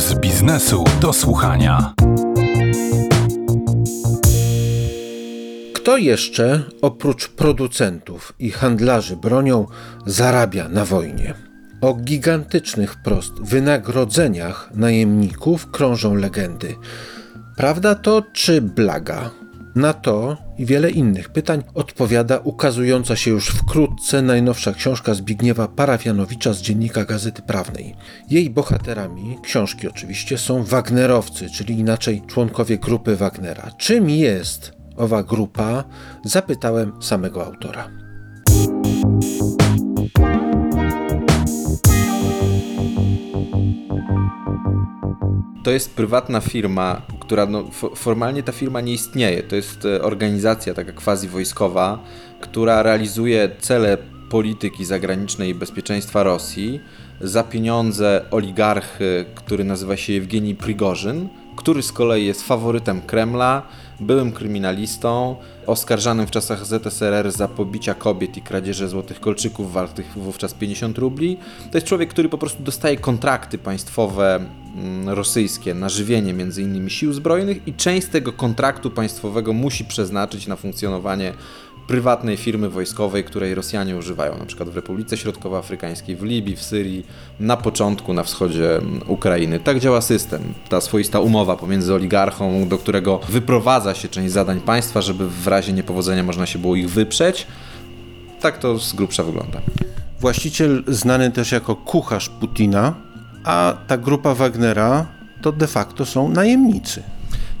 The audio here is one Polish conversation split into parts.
z biznesu do słuchania. Kto jeszcze oprócz producentów i handlarzy bronią zarabia na wojnie? O gigantycznych wprost wynagrodzeniach najemników krążą legendy. Prawda to czy blaga? Na to i wiele innych pytań odpowiada ukazująca się już wkrótce najnowsza książka Zbigniewa Parafianowicza z dziennika Gazety Prawnej. Jej bohaterami, książki oczywiście, są Wagnerowcy, czyli inaczej członkowie grupy Wagnera. Czym jest owa grupa? Zapytałem samego autora. To jest prywatna firma, która no, formalnie ta firma nie istnieje. To jest e, organizacja taka quasi wojskowa, która realizuje cele polityki zagranicznej i bezpieczeństwa Rosji za pieniądze oligarchy, który nazywa się Jewgeni Prigorzyn, który z kolei jest faworytem Kremla, byłym kryminalistą, oskarżanym w czasach ZSRR za pobicia kobiet i kradzieże złotych kolczyków wartych wówczas 50 rubli. To jest człowiek, który po prostu dostaje kontrakty państwowe mm, rosyjskie na żywienie między innymi sił zbrojnych i część tego kontraktu państwowego musi przeznaczyć na funkcjonowanie prywatnej firmy wojskowej, której Rosjanie używają, na przykład w Republice Środkowoafrykańskiej, w Libii, w Syrii, na początku na wschodzie mm, Ukrainy. Tak działa system. Ta swoista umowa pomiędzy oligarchą, do którego wyprowadza się część zadań państwa, żeby w razie niepowodzenia można się było ich wyprzeć. Tak to z grubsza wygląda. Właściciel znany też jako kucharz Putina, a ta grupa Wagnera to de facto są najemnicy.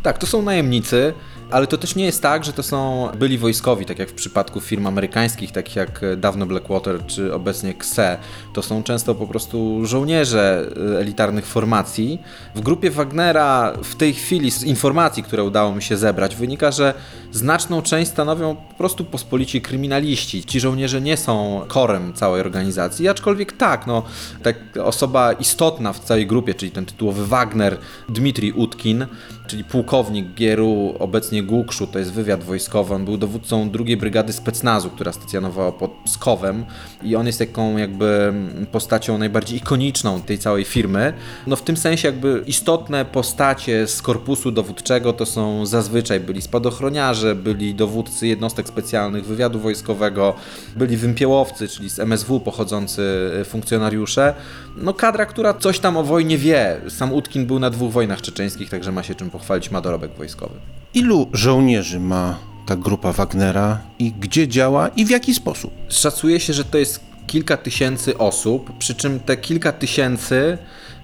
Tak, to są najemnicy. Ale to też nie jest tak, że to są byli wojskowi, tak jak w przypadku firm amerykańskich, takich jak dawno Blackwater czy obecnie KSE. To są często po prostu żołnierze e, elitarnych formacji. W grupie Wagnera w tej chwili z informacji, które udało mi się zebrać, wynika, że znaczną część stanowią po prostu pospolici kryminaliści. Ci żołnierze nie są korem całej organizacji, aczkolwiek tak, no, tak osoba istotna w całej grupie, czyli ten tytułowy Wagner, Dmitrij Utkin, czyli pułkownik Gieru, obecnie Głukszu, to jest wywiad wojskowy. On był dowódcą drugiej brygady specnazu, która stacjonowała pod Skowem i on jest taką jakby postacią najbardziej ikoniczną tej całej firmy. No w tym sensie jakby istotne postacie z korpusu dowódczego to są zazwyczaj byli spadochroniarze, byli dowódcy jednostek specjalnych wywiadu wojskowego, byli wympiełowcy, czyli z MSW pochodzący funkcjonariusze. No kadra, która coś tam o wojnie wie. Sam Utkin był na dwóch wojnach czeczeńskich, także ma się czym pochwalić, ma dorobek wojskowy. Ilu żołnierzy ma ta grupa Wagnera i gdzie działa i w jaki sposób? Szacuje się, że to jest kilka tysięcy osób, przy czym te kilka tysięcy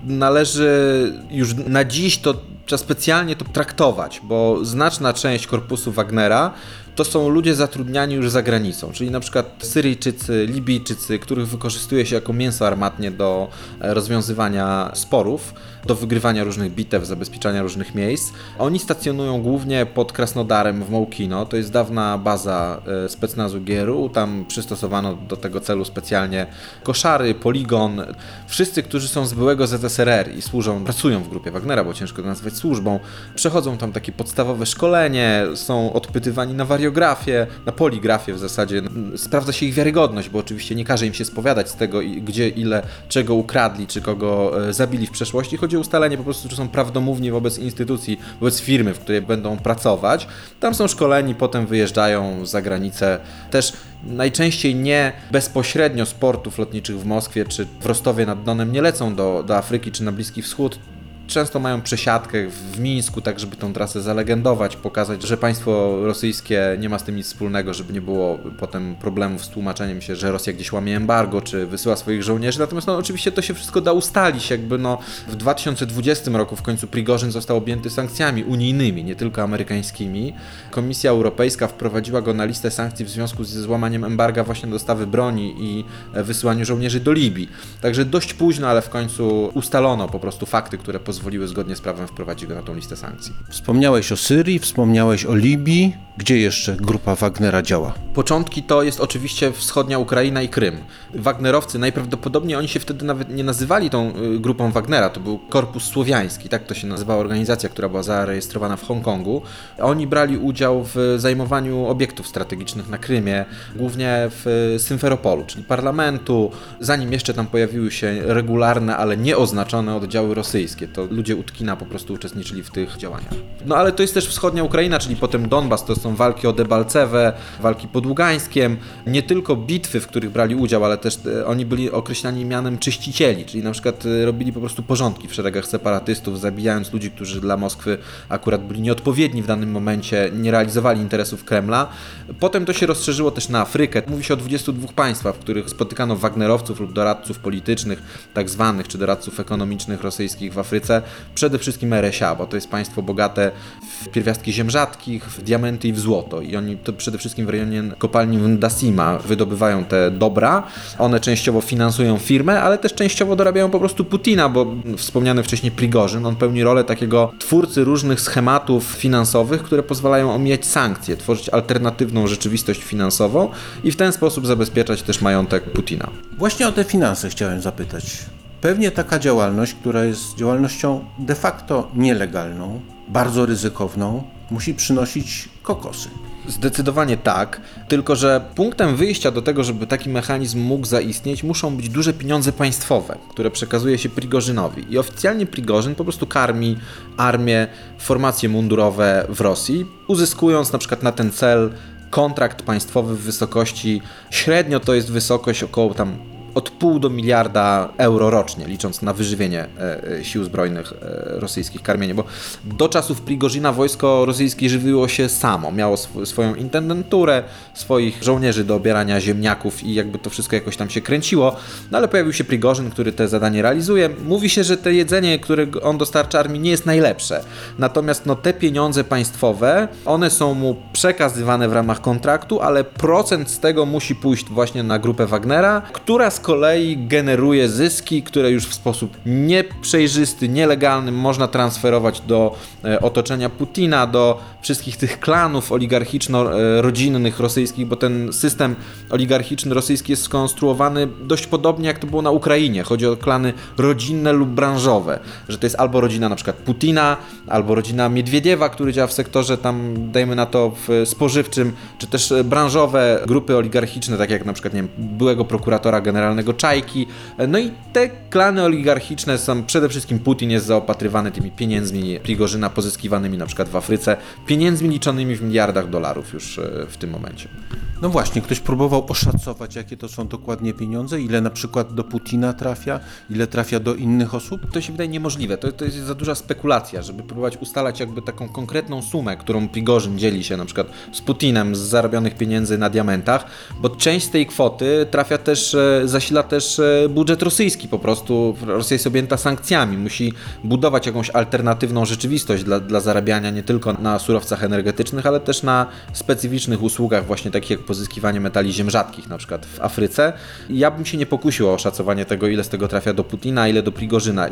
należy już na dziś to trzeba specjalnie to traktować, bo znaczna część korpusu Wagnera to są ludzie zatrudniani już za granicą, czyli na przykład Syryjczycy, Libijczycy, których wykorzystuje się jako mięso armatnie do e, rozwiązywania sporów, do wygrywania różnych bitew, zabezpieczania różnych miejsc. Oni stacjonują głównie pod Krasnodarem w Mołkino, to jest dawna baza e, specnazu Gieru, tam przystosowano do tego celu specjalnie koszary, poligon. Wszyscy, którzy są z byłego ZSRR i służą, pracują w grupie Wagnera, bo ciężko to nazwać służbą, przechodzą tam takie podstawowe szkolenie, są odpytywani na warianty wariografię, na poligrafię w zasadzie. Sprawdza się ich wiarygodność, bo oczywiście nie każe im się spowiadać z tego, gdzie, ile, czego ukradli, czy kogo e, zabili w przeszłości. Chodzi o ustalenie po prostu, czy są prawdomówni wobec instytucji, wobec firmy, w której będą pracować. Tam są szkoleni, potem wyjeżdżają za granicę. Też najczęściej nie bezpośrednio z portów lotniczych w Moskwie czy w Rostowie nad Donem nie lecą do, do Afryki czy na Bliski Wschód, często mają przesiadkę w Mińsku, tak żeby tą trasę zalegendować, pokazać, że państwo rosyjskie nie ma z tym nic wspólnego, żeby nie było potem problemów z tłumaczeniem się, że Rosja gdzieś łamie embargo, czy wysyła swoich żołnierzy. Natomiast no, oczywiście to się wszystko da ustalić, jakby no w 2020 roku w końcu Prigorzyn został objęty sankcjami unijnymi, nie tylko amerykańskimi. Komisja Europejska wprowadziła go na listę sankcji w związku ze złamaniem embarga właśnie dostawy broni i wysyłaniu żołnierzy do Libii. Także dość późno, ale w końcu ustalono po prostu fakty, które pozwoliły pozwoliły zgodnie z prawem wprowadzić go na tą listę sankcji. Wspomniałeś o Syrii, wspomniałeś o Libii. Gdzie jeszcze grupa Wagnera działa? Początki to jest oczywiście wschodnia Ukraina i Krym. Wagnerowcy najprawdopodobniej oni się wtedy nawet nie nazywali tą y, grupą Wagnera, to był Korpus Słowiański, tak to się nazywała organizacja, która była zarejestrowana w Hongkongu. Oni brali udział w zajmowaniu obiektów strategicznych na Krymie, głównie w Symferopolu, czyli parlamentu, zanim jeszcze tam pojawiły się regularne, ale nieoznaczone oddziały rosyjskie. To ludzie Utkina po prostu uczestniczyli w tych działaniach. No ale to jest też wschodnia Ukraina, czyli potem Donbas, to są walki o Debalcewę, walki pod Ługańskiem, nie tylko bitwy, w których brali udział, ale też e, oni byli określani mianem czyścicieli, czyli na przykład e, robili po prostu porządki w szeregach separatystów, zabijając ludzi, którzy dla Moskwy akurat byli nieodpowiedni w danym momencie, nie realizowali interesów Kremla. Potem to się rozszerzyło też na Afrykę. Mówi się o 22 państwach, w których spotykano Wagnerowców lub doradców politycznych, tak zwanych, czy doradców ekonomicznych rosyjskich w Afryce. Przede wszystkim RSA, bo to jest państwo bogate w pierwiastki ziem rzadkich, w diamenty i w złoto. I oni to przede wszystkim w rejonie kopalni Ndasima wydobywają te dobra. One częściowo finansują firmę, ale też częściowo dorabiają po prostu Putina, bo wspomniany wcześniej Prigorzyn, on pełni rolę takiego twórcy różnych schematów finansowych, które pozwalają omijać sankcje, tworzyć alternatywną rzeczywistość finansową i w ten sposób zabezpieczać też majątek Putina. Właśnie o te finanse chciałem zapytać. Pewnie taka działalność, która jest działalnością de facto nielegalną, bardzo ryzykowną, musi przynosić kokosy. Zdecydowanie tak, tylko że punktem wyjścia do tego, żeby taki mechanizm mógł zaistnieć, muszą być duże pieniądze państwowe, które przekazuje się Prigorzynowi. I oficjalnie Prigorzyn po prostu karmi armię, formacje mundurowe w Rosji, uzyskując na przykład na ten cel kontrakt państwowy w wysokości, średnio to jest wysokość około tam od pół do miliarda euro rocznie, licząc na wyżywienie e, e, sił zbrojnych e, rosyjskich, karmienie, bo do czasów Prigozina wojsko rosyjskie żywiło się samo, miało sw swoją intendenturę, swoich żołnierzy do obierania ziemniaków i jakby to wszystko jakoś tam się kręciło, no ale pojawił się Prigorzyn, który te zadanie realizuje. Mówi się, że te jedzenie, które on dostarcza armii nie jest najlepsze, natomiast no te pieniądze państwowe, one są mu przekazywane w ramach kontraktu, ale procent z tego musi pójść właśnie na grupę Wagnera, która z kolei generuje zyski, które już w sposób nieprzejrzysty, nielegalny można transferować do e, otoczenia Putina, do wszystkich tych klanów oligarchiczno-rodzinnych rosyjskich, bo ten system oligarchiczny rosyjski jest skonstruowany dość podobnie jak to było na Ukrainie. Chodzi o klany rodzinne lub branżowe, że to jest albo rodzina na przykład Putina, albo rodzina Miedwiediewa, który działa w sektorze tam, dajmy na to, spożywczym, czy też branżowe grupy oligarchiczne, tak jak na przykład, nie wiem, byłego prokuratora generalnego Czajki. No i te klany oligarchiczne są, przede wszystkim Putin jest zaopatrywany tymi pieniędzmi Prigorzyna pozyskiwanymi na przykład w Afryce, pieniędzmi liczonymi w miliardach dolarów już e, w tym momencie. No właśnie, ktoś próbował oszacować, jakie to są dokładnie pieniądze, ile na przykład do Putina trafia, ile trafia do innych osób? To się wydaje niemożliwe. To, to jest za duża spekulacja, żeby próbować ustalać jakby taką konkretną sumę, którą Prigorzyn dzieli się na przykład z Putinem z zarobionych pieniędzy na diamentach, bo część z tej kwoty trafia też, e, zasila też e, budżet rosyjski po prostu. Rosja jest objęta sankcjami, musi budować jakąś alternatywną rzeczywistość dla, dla zarabiania nie tylko na surowcach energetycznych, ale też na specyficznych usługach właśnie takich jak pozyskiwanie metali ziem rzadkich, na przykład w Afryce. Ja bym się nie pokusił o oszacowanie tego, ile z tego trafia do Putina, ile do Prigorzyna.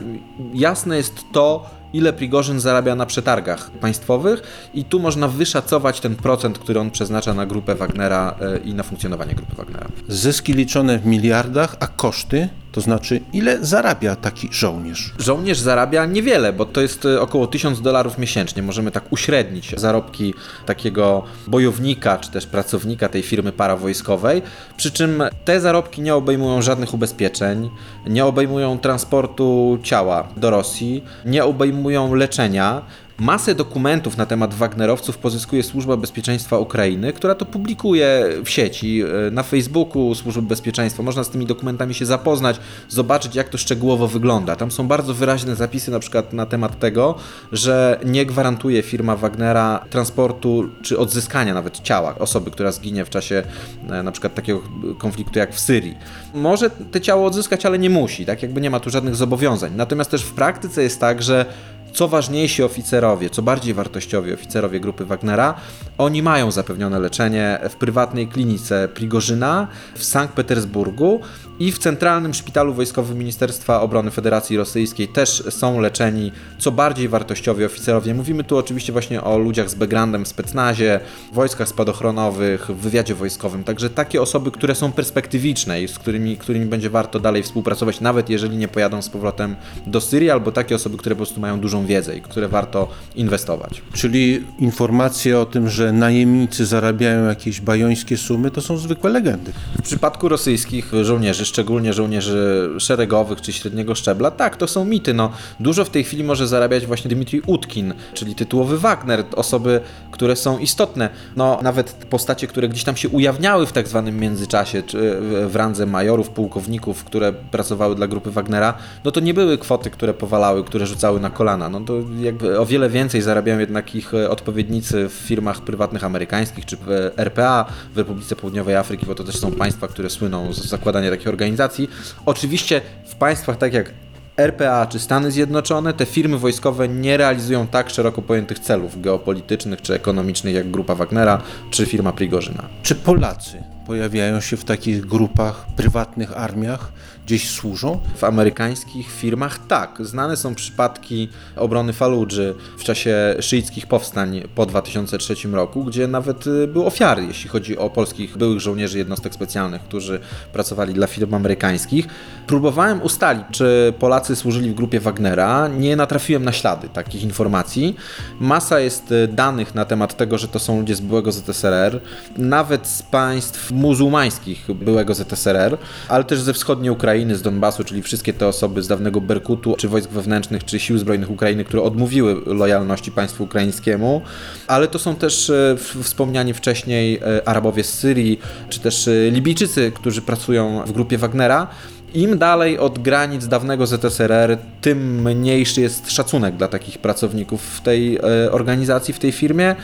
Jasne jest to, ile Prigorzyn zarabia na przetargach państwowych i tu można wyszacować ten procent, który on przeznacza na grupę Wagnera e, i na funkcjonowanie grupy Wagnera. Zyski liczone w miliardach, a koszty, to znaczy ile zarabia taki żołnierz? Żołnierz zarabia niewiele, bo to jest e, około 1000 dolarów miesięcznie. Możemy tak uśrednić zarobki takiego bojownika czy też pracownika tej firmy parawojskowej. Przy czym te zarobki nie obejmują żadnych ubezpieczeń, nie obejmują transportu ciała do Rosji, nie obejmują leczenia. Masę dokumentów na temat Wagnerowców pozyskuje Służba Bezpieczeństwa Ukrainy, która to publikuje w sieci, e, na Facebooku Służby Bezpieczeństwa. Można z tymi dokumentami się zapoznać, zobaczyć jak to szczegółowo wygląda. Tam są bardzo wyraźne zapisy na przykład na temat tego, że nie gwarantuje firma Wagnera transportu czy odzyskania nawet ciała osoby, która zginie w czasie e, na przykład takiego konfliktu jak w Syrii. Może te ciało odzyskać, ale nie musi, tak jakby nie ma tu żadnych zobowiązań. Natomiast też w praktyce jest tak, że co ważniejsi oficerowie, co bardziej wartościowi oficerowie grupy Wagnera, oni mają zapewnione leczenie w prywatnej klinice Prigorzyna w Sankt Petersburgu i w Centralnym Szpitalu Wojskowym Ministerstwa Obrony Federacji Rosyjskiej też są leczeni co bardziej wartościowi oficerowie. Mówimy tu oczywiście właśnie o ludziach z backgroundem w specnazie, wojskach spadochronowych, w wywiadzie wojskowym, także takie osoby, które są perspektywiczne i z którymi, którymi będzie warto dalej współpracować, nawet jeżeli nie pojadą z powrotem do Syrii, albo takie osoby, które po prostu mają dużą wiedzę i które warto inwestować. Czyli informacje o tym, że najemnicy zarabiają jakieś bajońskie sumy, to są zwykłe legendy. W przypadku rosyjskich żołnierzy, szczególnie żołnierzy szeregowych czy średniego szczebla, tak, to są mity. No, dużo w tej chwili może zarabiać właśnie Dmitrij Utkin, czyli tytułowy Wagner, osoby, które są istotne. No, nawet postacie, które gdzieś tam się ujawniały w tak zwanym międzyczasie, czy w randze majorów, pułkowników, które pracowały dla grupy Wagnera, no to nie były kwoty, które powalały, które rzucały na kolana. No to jakby o wiele więcej zarabiają jednak ich e, odpowiednicy w firmach prywatnych amerykańskich, czy w RPA, w Republice Południowej Afryki, bo to też są państwa, które słyną z zakładania takich organizacji. Oczywiście w państwach tak jak RPA czy Stany Zjednoczone, te firmy wojskowe nie realizują tak szeroko pojętych celów geopolitycznych czy ekonomicznych jak grupa Wagnera czy firma Prigorzyna. Czy Polacy pojawiają się w takich grupach, prywatnych armiach, gdzieś służą? W amerykańskich firmach tak. Znane są przypadki obrony Faludży w czasie szyickich powstań po 2003 roku, gdzie nawet y, były ofiary, jeśli chodzi o polskich byłych żołnierzy jednostek specjalnych, którzy pracowali dla firm amerykańskich. Próbowałem ustalić, czy Polacy służyli w grupie Wagnera. Nie natrafiłem na ślady takich informacji. Masa jest y, danych na temat tego, że to są ludzie z byłego ZSRR, nawet z państw muzułmańskich byłego ZSRR, ale też ze wschodniej Ukrainy, z Donbasu, czyli wszystkie te osoby z dawnego Berkutu, czy wojsk wewnętrznych, czy sił zbrojnych Ukrainy, które odmówiły lojalności państwu ukraińskiemu, ale to są też e, wspomniani wcześniej e, Arabowie z Syrii, czy też e, Libijczycy, którzy pracują w grupie Wagnera. Im dalej od granic dawnego ZSRR, tym mniejszy jest szacunek dla takich pracowników w tej organizacji, w tej firmie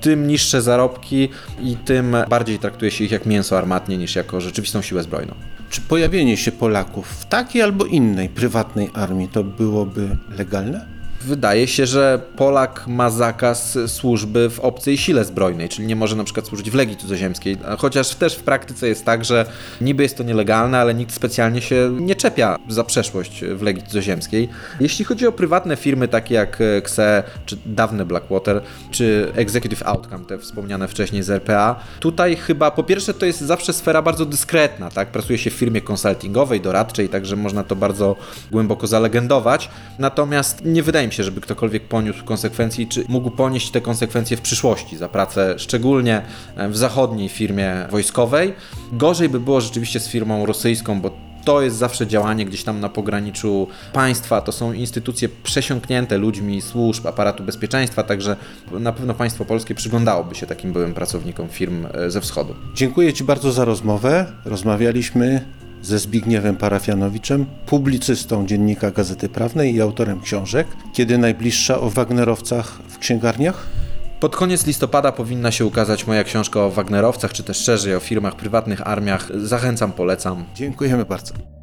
tym niższe zarobki i tym bardziej traktuje się ich jak mięso armatnie niż jako rzeczywistą siłę zbrojną. Czy pojawienie się Polaków w takiej albo innej prywatnej armii to byłoby legalne? Wydaje się, że Polak ma zakaz służby w obcej sile zbrojnej, czyli nie może na przykład służyć w Legii Cudzoziemskiej, chociaż też w praktyce jest tak, że niby jest to nielegalne, ale nikt specjalnie się nie czepia za przeszłość w Legii Cudzoziemskiej. Jeśli chodzi o prywatne firmy takie jak e, XE, czy dawne Blackwater, czy Executive Outcome, te wspomniane wcześniej z RPA, tutaj chyba po pierwsze to jest zawsze sfera bardzo dyskretna, tak? Pracuje się w firmie konsultingowej, doradczej, także można to bardzo głęboko zalegendować. Natomiast nie wydaje mi się, żeby ktokolwiek poniósł konsekwencje, czy mógł ponieść te konsekwencje w przyszłości za pracę, szczególnie w zachodniej firmie wojskowej. Gorzej by było rzeczywiście z firmą rosyjską, bo to jest zawsze działanie gdzieś tam na pograniczu państwa. To są instytucje przesiąknięte ludźmi służb, aparatu bezpieczeństwa, także na pewno państwo polskie przyglądałoby się takim byłym pracownikom firm e, ze wschodu. Dziękuję Ci bardzo za rozmowę. Rozmawialiśmy ze Zbigniewem Parafianowiczem, publicystą Dziennika Gazety Prawnej i autorem książek. Kiedy najbliższa o Wagnerowcach w księgarniach? Pod koniec listopada powinna się ukazać moja książka o Wagnerowcach, czy też szerzej o firmach, prywatnych armiach. Zachęcam, polecam. Dziękujemy bardzo.